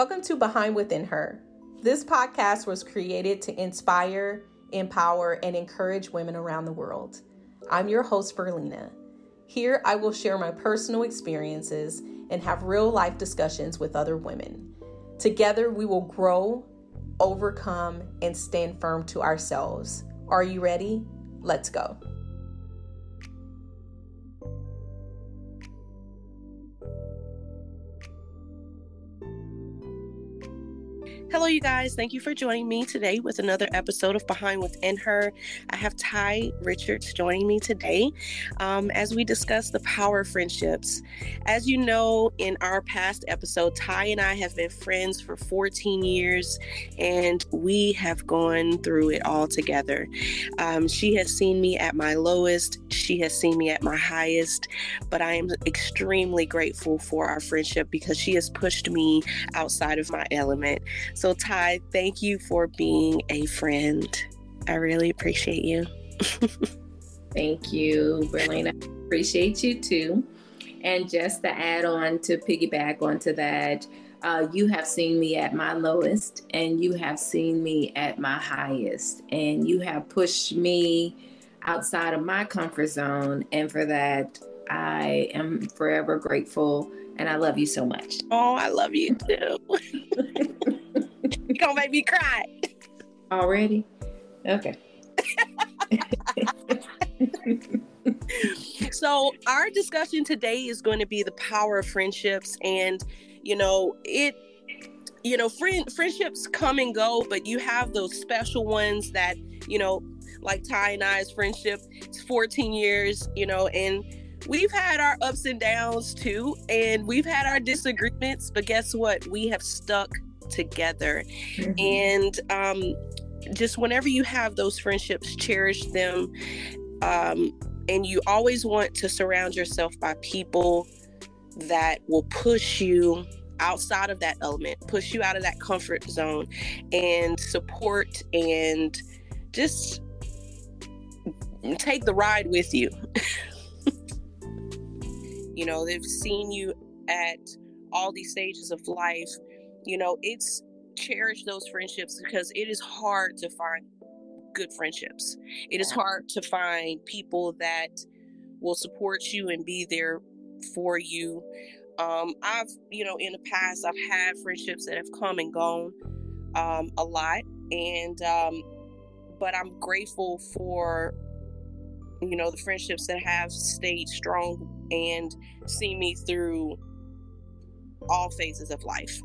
Welcome to Behind Within Her. This podcast was created to inspire, empower, and encourage women around the world. I'm your host, Berlina. Here, I will share my personal experiences and have real life discussions with other women. Together, we will grow, overcome, and stand firm to ourselves. Are you ready? Let's go. Hello, you guys. Thank you for joining me today with another episode of Behind Within Her. I have Ty Richards joining me today um, as we discuss the power of friendships. As you know, in our past episode, Ty and I have been friends for 14 years and we have gone through it all together. Um, she has seen me at my lowest, she has seen me at my highest, but I am extremely grateful for our friendship because she has pushed me outside of my element. So, Ty, thank you for being a friend. I really appreciate you. thank you, Berlina. I appreciate you too. And just to add on to piggyback onto that, uh, you have seen me at my lowest and you have seen me at my highest, and you have pushed me outside of my comfort zone. And for that, I am forever grateful and I love you so much. Oh, I love you too. gonna make me cry. Already? Okay. so our discussion today is going to be the power of friendships and you know it you know friend friendships come and go but you have those special ones that you know like ty and i's friendship it's 14 years you know and we've had our ups and downs too and we've had our disagreements but guess what we have stuck together. Mm-hmm. And um, just whenever you have those friendships, cherish them. Um, and you always want to surround yourself by people that will push you outside of that element, push you out of that comfort zone, and support and just take the ride with you. you know, they've seen you at all these stages of life you know, it's cherish those friendships because it is hard to find good friendships. It is hard to find people that will support you and be there for you. Um, I've, you know, in the past, I've had friendships that have come and gone um, a lot, and um, but I'm grateful for, you know, the friendships that have stayed strong and seen me through all phases of life.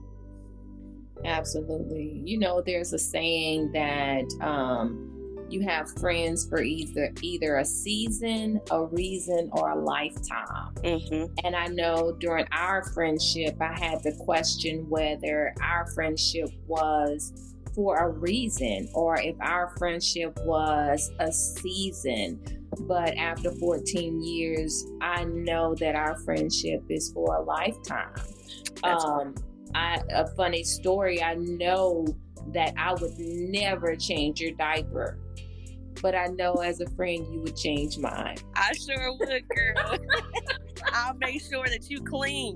Absolutely. You know, there's a saying that um, you have friends for either either a season, a reason, or a lifetime. Mm-hmm. And I know during our friendship, I had to question whether our friendship was for a reason or if our friendship was a season. But after 14 years, I know that our friendship is for a lifetime. Um, I, a funny story. I know that I would never change your diaper, but I know as a friend you would change mine. I sure would, girl. I'll make sure that you clean.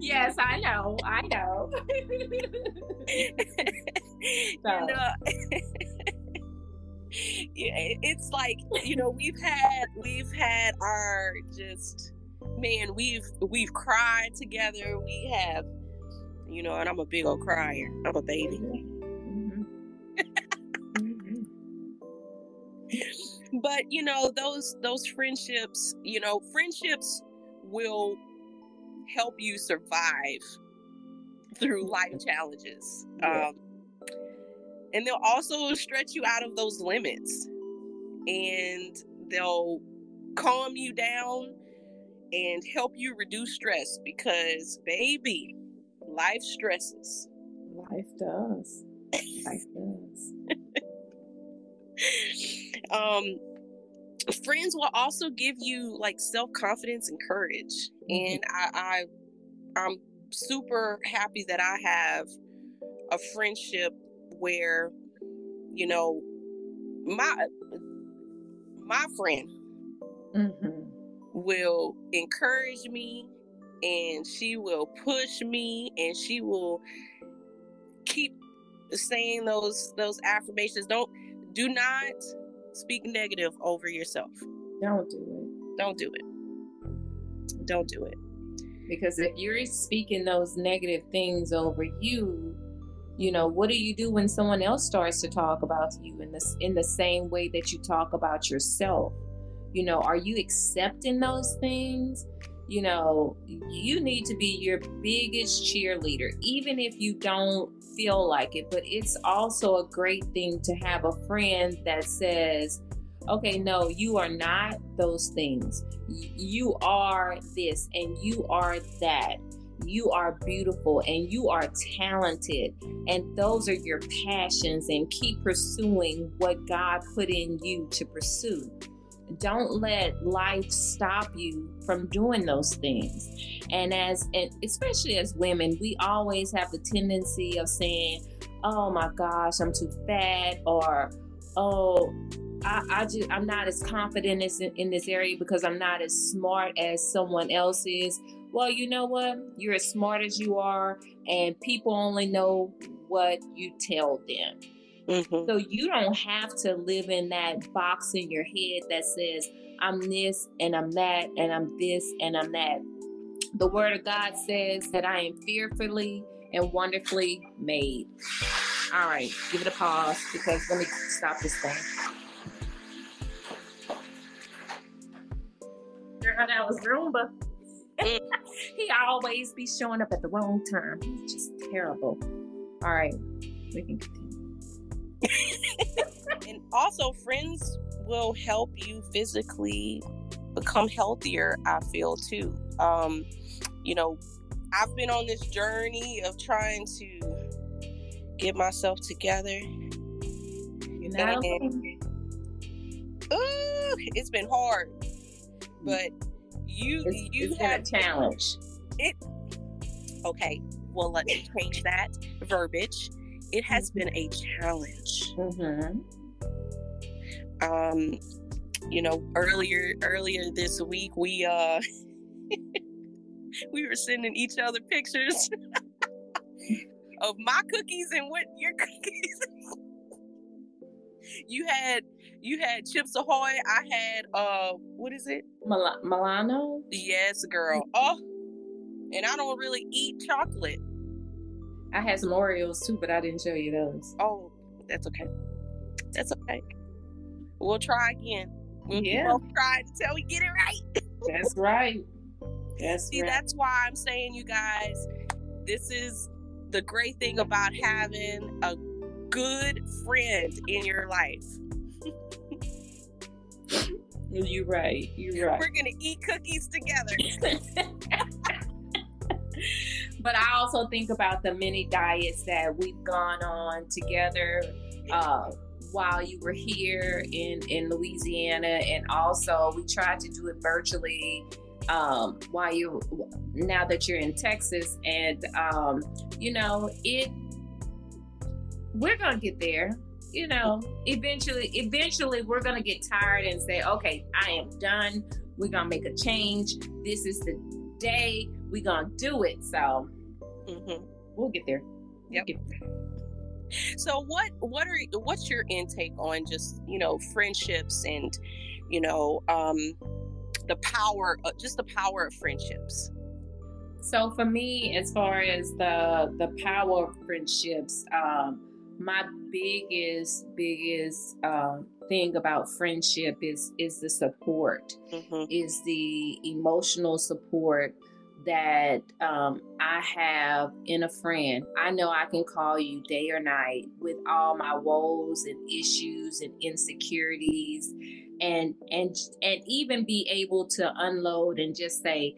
yes, I know. I know. so. You know, yeah, it's like you know we've had we've had our just man, we've we've cried together. We have, you know, and I'm a big old crier. I'm a baby. Mm-hmm. but you know, those those friendships, you know, friendships will help you survive through life challenges. Um, and they'll also stretch you out of those limits and they'll calm you down and help you reduce stress because, baby, life stresses. Life does. Life does. um, friends will also give you like self confidence and courage, mm-hmm. and I, I, I'm super happy that I have a friendship where, you know, my my friend. Mm-hmm will encourage me and she will push me and she will keep saying those those affirmations. Don't do not speak negative over yourself. Don't do it. Don't do it. Don't do it. Because if you're speaking those negative things over you, you know, what do you do when someone else starts to talk about you in this in the same way that you talk about yourself? You know, are you accepting those things? You know, you need to be your biggest cheerleader, even if you don't feel like it. But it's also a great thing to have a friend that says, okay, no, you are not those things. You are this and you are that. You are beautiful and you are talented. And those are your passions, and keep pursuing what God put in you to pursue. Don't let life stop you from doing those things. And as and especially as women, we always have the tendency of saying, "Oh my gosh, I'm too fat," or "Oh, I, I just I'm not as confident as in, in this area because I'm not as smart as someone else is." Well, you know what? You're as smart as you are, and people only know what you tell them. Mm-hmm. So you don't have to live in that box in your head that says, I'm this and I'm that and I'm this and I'm that. The word of God says that I am fearfully and wonderfully made. All right, give it a pause because let me stop this thing. that was Roomba. He always be showing up at the wrong time. He's just terrible. All right, we can continue. And also, friends will help you physically become healthier. I feel too. Um, you know, I've been on this journey of trying to get myself together. You know, uh, it's been hard, but you it's, you it's have a challenge. It okay. Well, let me change that verbiage it has been a challenge. Mm-hmm. Um, you know, earlier earlier this week we uh we were sending each other pictures of my cookies and what your cookies. you had you had Chips Ahoy. I had uh what is it? Mil- Milano. Yes, girl. Oh, and I don't really eat chocolate. I had some Oreos too, but I didn't show you those. Oh, that's okay. That's okay. We'll try again. We'll yeah. try until we get it right. that's right. That's See, right. that's why I'm saying, you guys, this is the great thing about having a good friend in your life. You're right. You're right. We're gonna eat cookies together. but I also think about the many diets that we've gone on together uh, while you were here in in Louisiana, and also we tried to do it virtually um, while you now that you're in Texas, and um, you know it. We're gonna get there. You know, eventually, eventually, we're gonna get tired and say, "Okay, I am done. We're gonna make a change. This is the day we're gonna do it. So mm-hmm. we'll get there. Yep. Get there. So what what are what's your intake on just you know friendships and you know um the power of, just the power of friendships? So for me, as far as the the power of friendships, um, my biggest biggest um, thing about friendship is is the support, mm-hmm. is the emotional support that um, I have in a friend. I know I can call you day or night with all my woes and issues and insecurities and and and even be able to unload and just say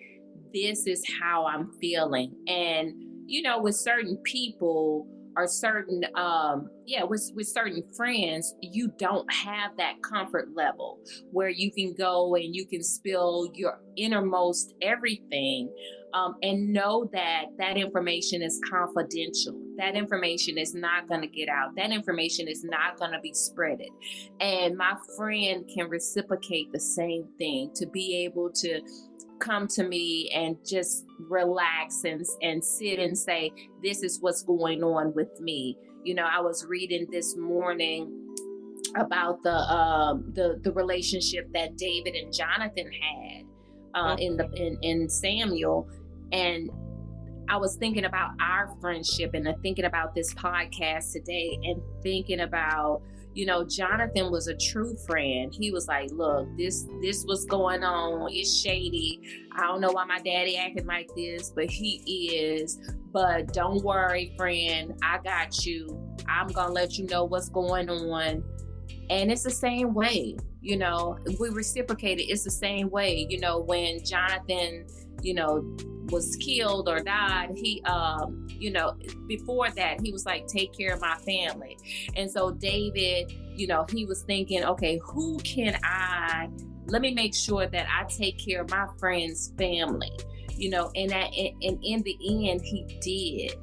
this is how I'm feeling. And you know with certain people or certain um yeah with with certain friends you don't have that comfort level where you can go and you can spill your innermost everything um, and know that that information is confidential. That information is not going to get out. That information is not going to be spreaded. And my friend can reciprocate the same thing. To be able to come to me and just relax and and sit and say this is what's going on with me. You know i was reading this morning about the um the the relationship that david and jonathan had uh, in the in, in samuel and I was thinking about our friendship and thinking about this podcast today and thinking about you know jonathan was a true friend. He was like look this this was going on. It's shady. I don't know why my daddy acting like this but he is. But don't worry friend. I got you. I'm gonna let you know what's going on. And it's the same way you know we reciprocated it's the same way you know when jonathan you know was killed or died he um you know before that he was like take care of my family. And so david you know he was thinking okay who can i let me make sure that i take care of my friend's family. You know and that and in the end he did.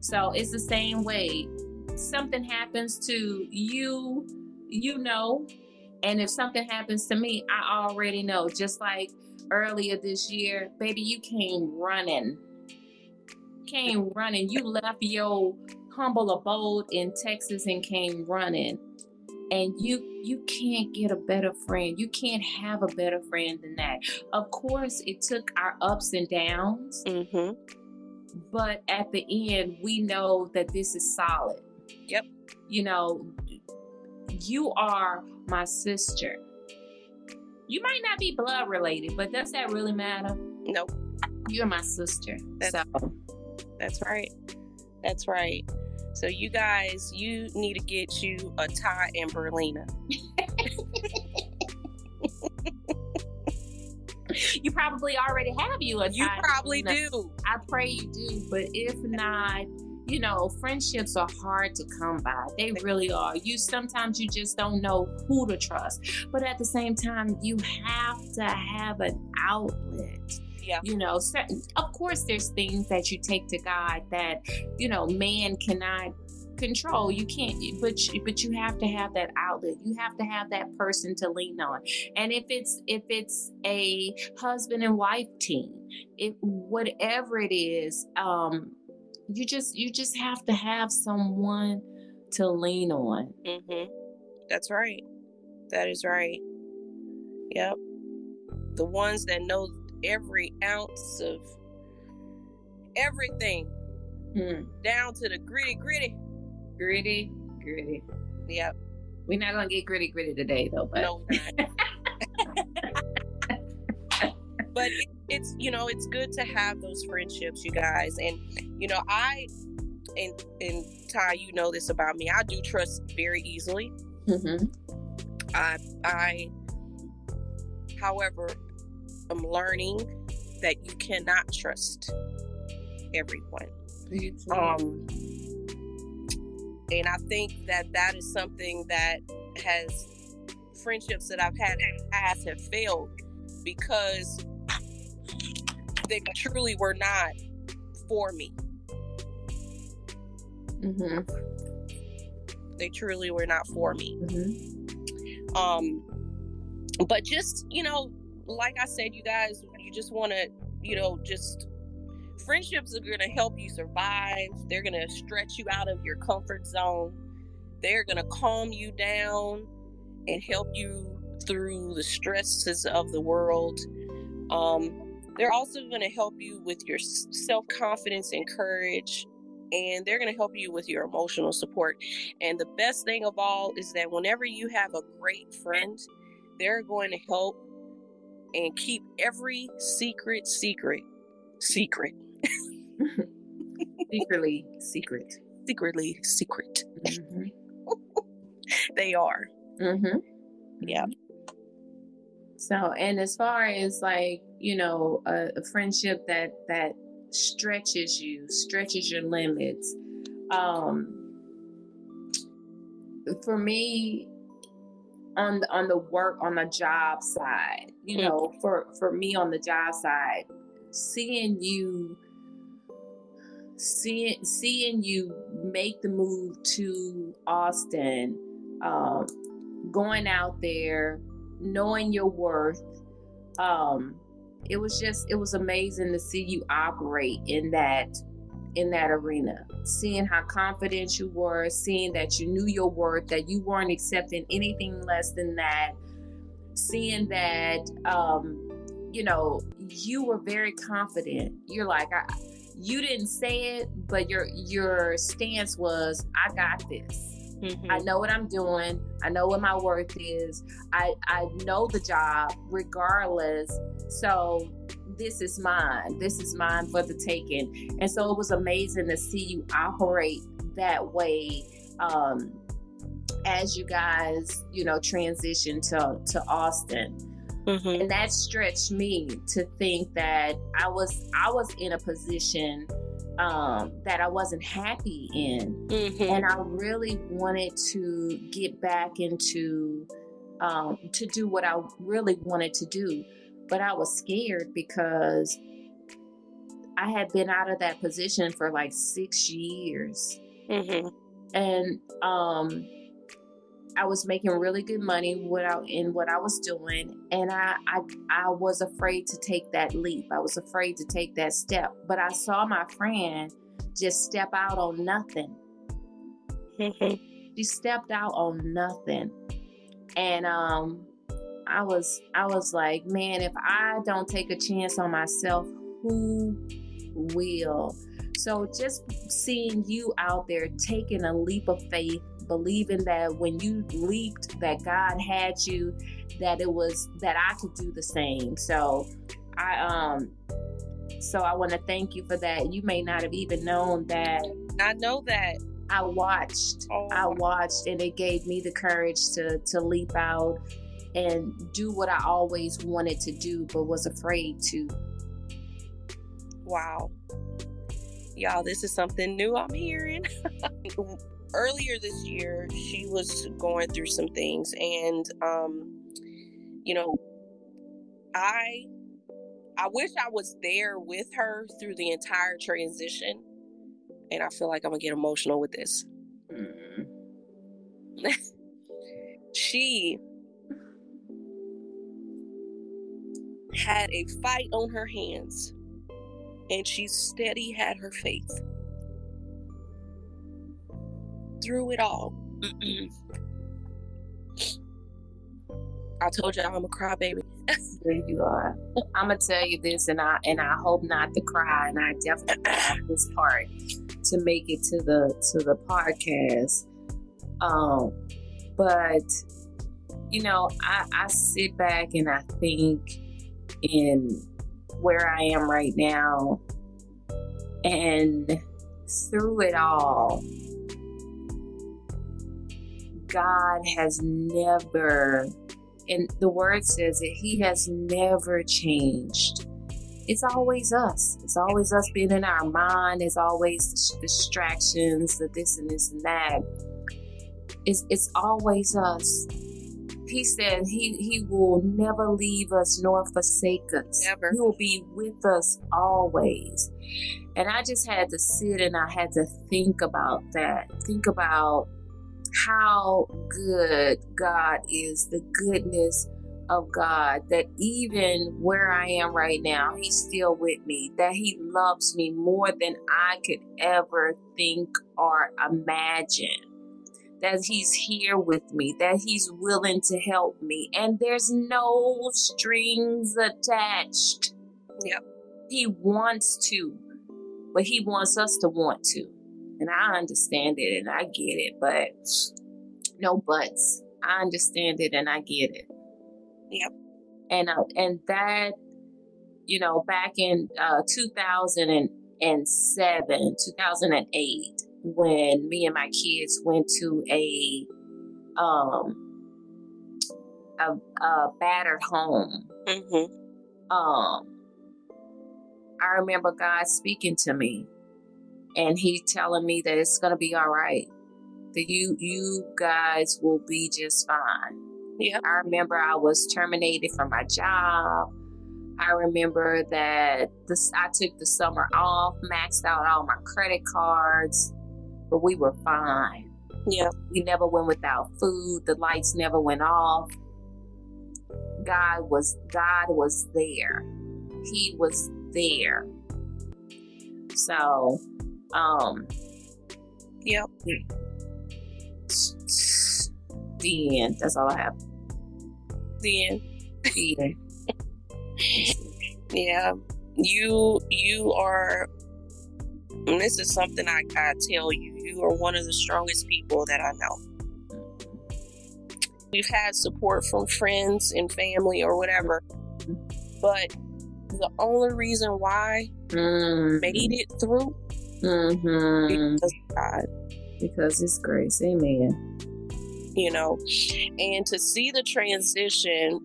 So it's the same way. Something happens to you you know and if something happens to me i already know. Just like earlier this year, baby, you came running. Came running. You left your humble abode in Texas and came running. And you you can't get a better friend. You can't have a better friend than that. Of course, it took our ups and downs. Mm-hmm. But at the end, we know that this is solid. Yep. You know, you are my sister you might not be blood related, but does that really matter? Nope. You're my sister. That's, so. that's right. That's right. So you guys, you need to get you a Ty and Berlina. you probably already have you a Ty. You probably do. I pray you do, but if not, you know, friendships are hard to come by. They really are. You sometimes you just don't know who to trust. But at the same time, you have to have an outlet. Yeah. You know, of course there's things that you take to God that, you know, man cannot control you can't but but you have to have that outlet you have to have that person to lean on and if it's if it's a husband and wife team if whatever it is um you just you just have to have someone to lean on. Mm-hmm. That's right. That is right. Yep. The ones that know every ounce of everything, hmm. down to the gritty, gritty, gritty, gritty. Yep. We're not gonna get gritty, gritty today, though. But no, but it, it's you know it's good to have those friendships, you guys, and you know I and and Ty, you know this about me. I do trust very easily. Mm-hmm. I I, however, I'm learning that you cannot trust everyone. Um, and I think that that is something that has friendships that I've had in the past have failed because they truly were not for me. Mm-hmm. They truly were not for me. Mm-hmm. Um, but just you know, like I said, you guys, you just want to, you know, just friendships are going to help you survive. They're going to stretch you out of your comfort zone. They're going to calm you down and help you through the stresses of the world. Um, they're also going to help you with your self confidence and courage. And they're going to help you with your emotional support. And the best thing of all is that whenever you have a great friend, they're going to help and keep every secret secret secret. Secretly secret. Secretly secret. Mm-hmm. they are. Mm-hmm. Yeah. So, and as far as like, you know, a, a friendship that, that stretches you, stretches your limits, um, for me, on the, on the work on the job side you know for for me on the job side seeing you seeing seeing you make the move to austin um, going out there knowing your worth, um, it was just it was amazing to see you operate in that in that arena. Seeing how confident you were seeing that you knew your worth that you weren't accepting anything less than that. Seeing that um you know you were very confident. You're like I, you didn't say it but your your stance was i got this Mm-hmm. I know what I'm doing. I know what my worth is. I I know the job regardless. So this is mine. This is mine for the taking. And so it was amazing to see you operate that way um, as you guys, you know, transition to to Austin. Mm-hmm. And that stretched me to think that I was I was in a position um, that I wasn't happy in. Mm-hmm. And I really wanted to get back into um, to do what I really wanted to do. But I was scared because I had been out of that position for like six years. Mm-hmm. And um, I was making really good money without in what I was doing, and I, I I was afraid to take that leap. I was afraid to take that step. But I saw my friend just step out on nothing. she stepped out on nothing, and um, I was I was like, man, if I don't take a chance on myself, who will? So just seeing you out there taking a leap of faith, believing that when you leaped that God had you, that it was that I could do the same. So I um so I want to thank you for that. You may not have even known that. I know that. I watched. Oh. I watched and it gave me the courage to to leap out and do what I always wanted to do but was afraid to. Wow y'all, this is something new I'm hearing. Earlier this year, she was going through some things, and um, you know, I I wish I was there with her through the entire transition. And I feel like I'm gonna get emotional with this. Mm. she had a fight on her hands and she steady had her faith through it all. I told you I'm a crybaby. there you are. I'm gonna tell you this, and I and I hope not to cry, and I definitely have this part to make it to the to the podcast. Um, but you know, I I sit back and I think in where I am right now. And through it all, God has never, and the word says that He has never changed. It's always us. It's always us being in our mind. It's always the distractions, the this and this and that. It's, it's always us he said he he will never leave us nor forsake us. Never. He will be with us always. And I just had to sit and I had to think about that. Think about how good God is, the goodness of God, that even where I am right now, He's still with me, that He loves me more than I could ever think or imagine that he's here with me, that he's willing to help me, and there's no strings attached. Yep. He wants to, but he wants us to want to. And I understand it and I get it, but no buts. I understand it and I get it. Yep. And uh, and that, you know, back in uh, 2007, 2008, when me and my kids went to a um a, a battered home. Mm-hmm. Um, I remember God speaking to me, and He telling me that it's gonna be all right. That you you guys will be just fine. Yeah. I remember I was terminated from my job. I remember that this I took the summer off, maxed out all my credit cards but we were fine. Yeah. We never went without food. The lights never went off. God was God was there. he was there. So, um, yep. The end. That's all I have. The end. The end. yeah. You you are and this is something I, I tell you, you are one of the strongest people that I know. We've had support from friends and family or whatever, but the only reason why mm-hmm. made it through mm-hmm. because God. Because it's grace. Amen. You know, and to see the transition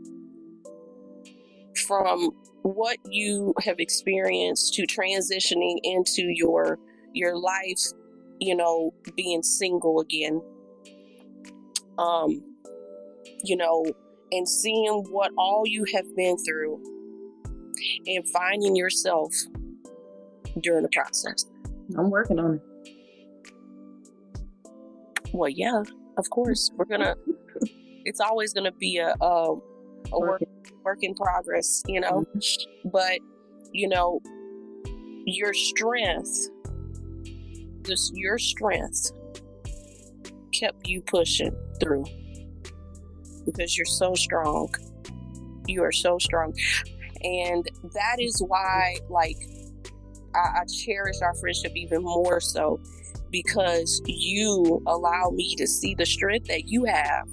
from what you have experienced to transitioning into your your life, you know, being single again. Um, you know, and seeing what all you have been through and finding yourself during the process. I'm working on it. Well, yeah, of course. We're gonna. it's always gonna be a a, a work work in progress, you know. Mm-hmm. But you know, your strength, just your strength, kept you pushing through because you're so strong. You are so strong, and that is why, like, I, I cherish our friendship even more so because you allow me to see the strength that you have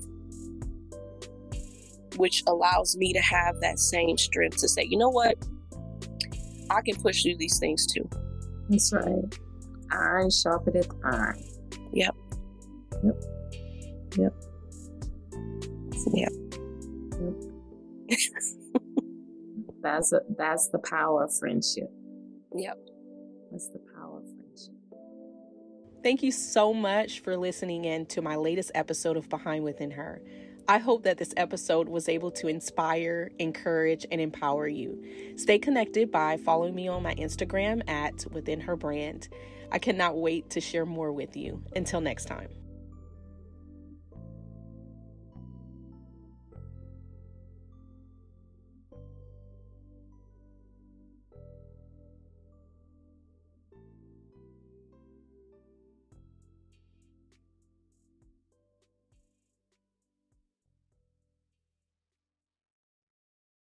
which allows me to have that same strength to say, you know what, I can push through these things too. That's right. Iron sharpeneth iron. Yep. Yep. Yep. Yep. yep. that's a, that's the power of friendship. Yep. The power of friendship. Thank you so much for listening in to my latest episode of Behind Within Her. I hope that this episode was able to inspire, encourage, and empower you. Stay connected by following me on my Instagram at Within Her Brand. I cannot wait to share more with you. Until next time.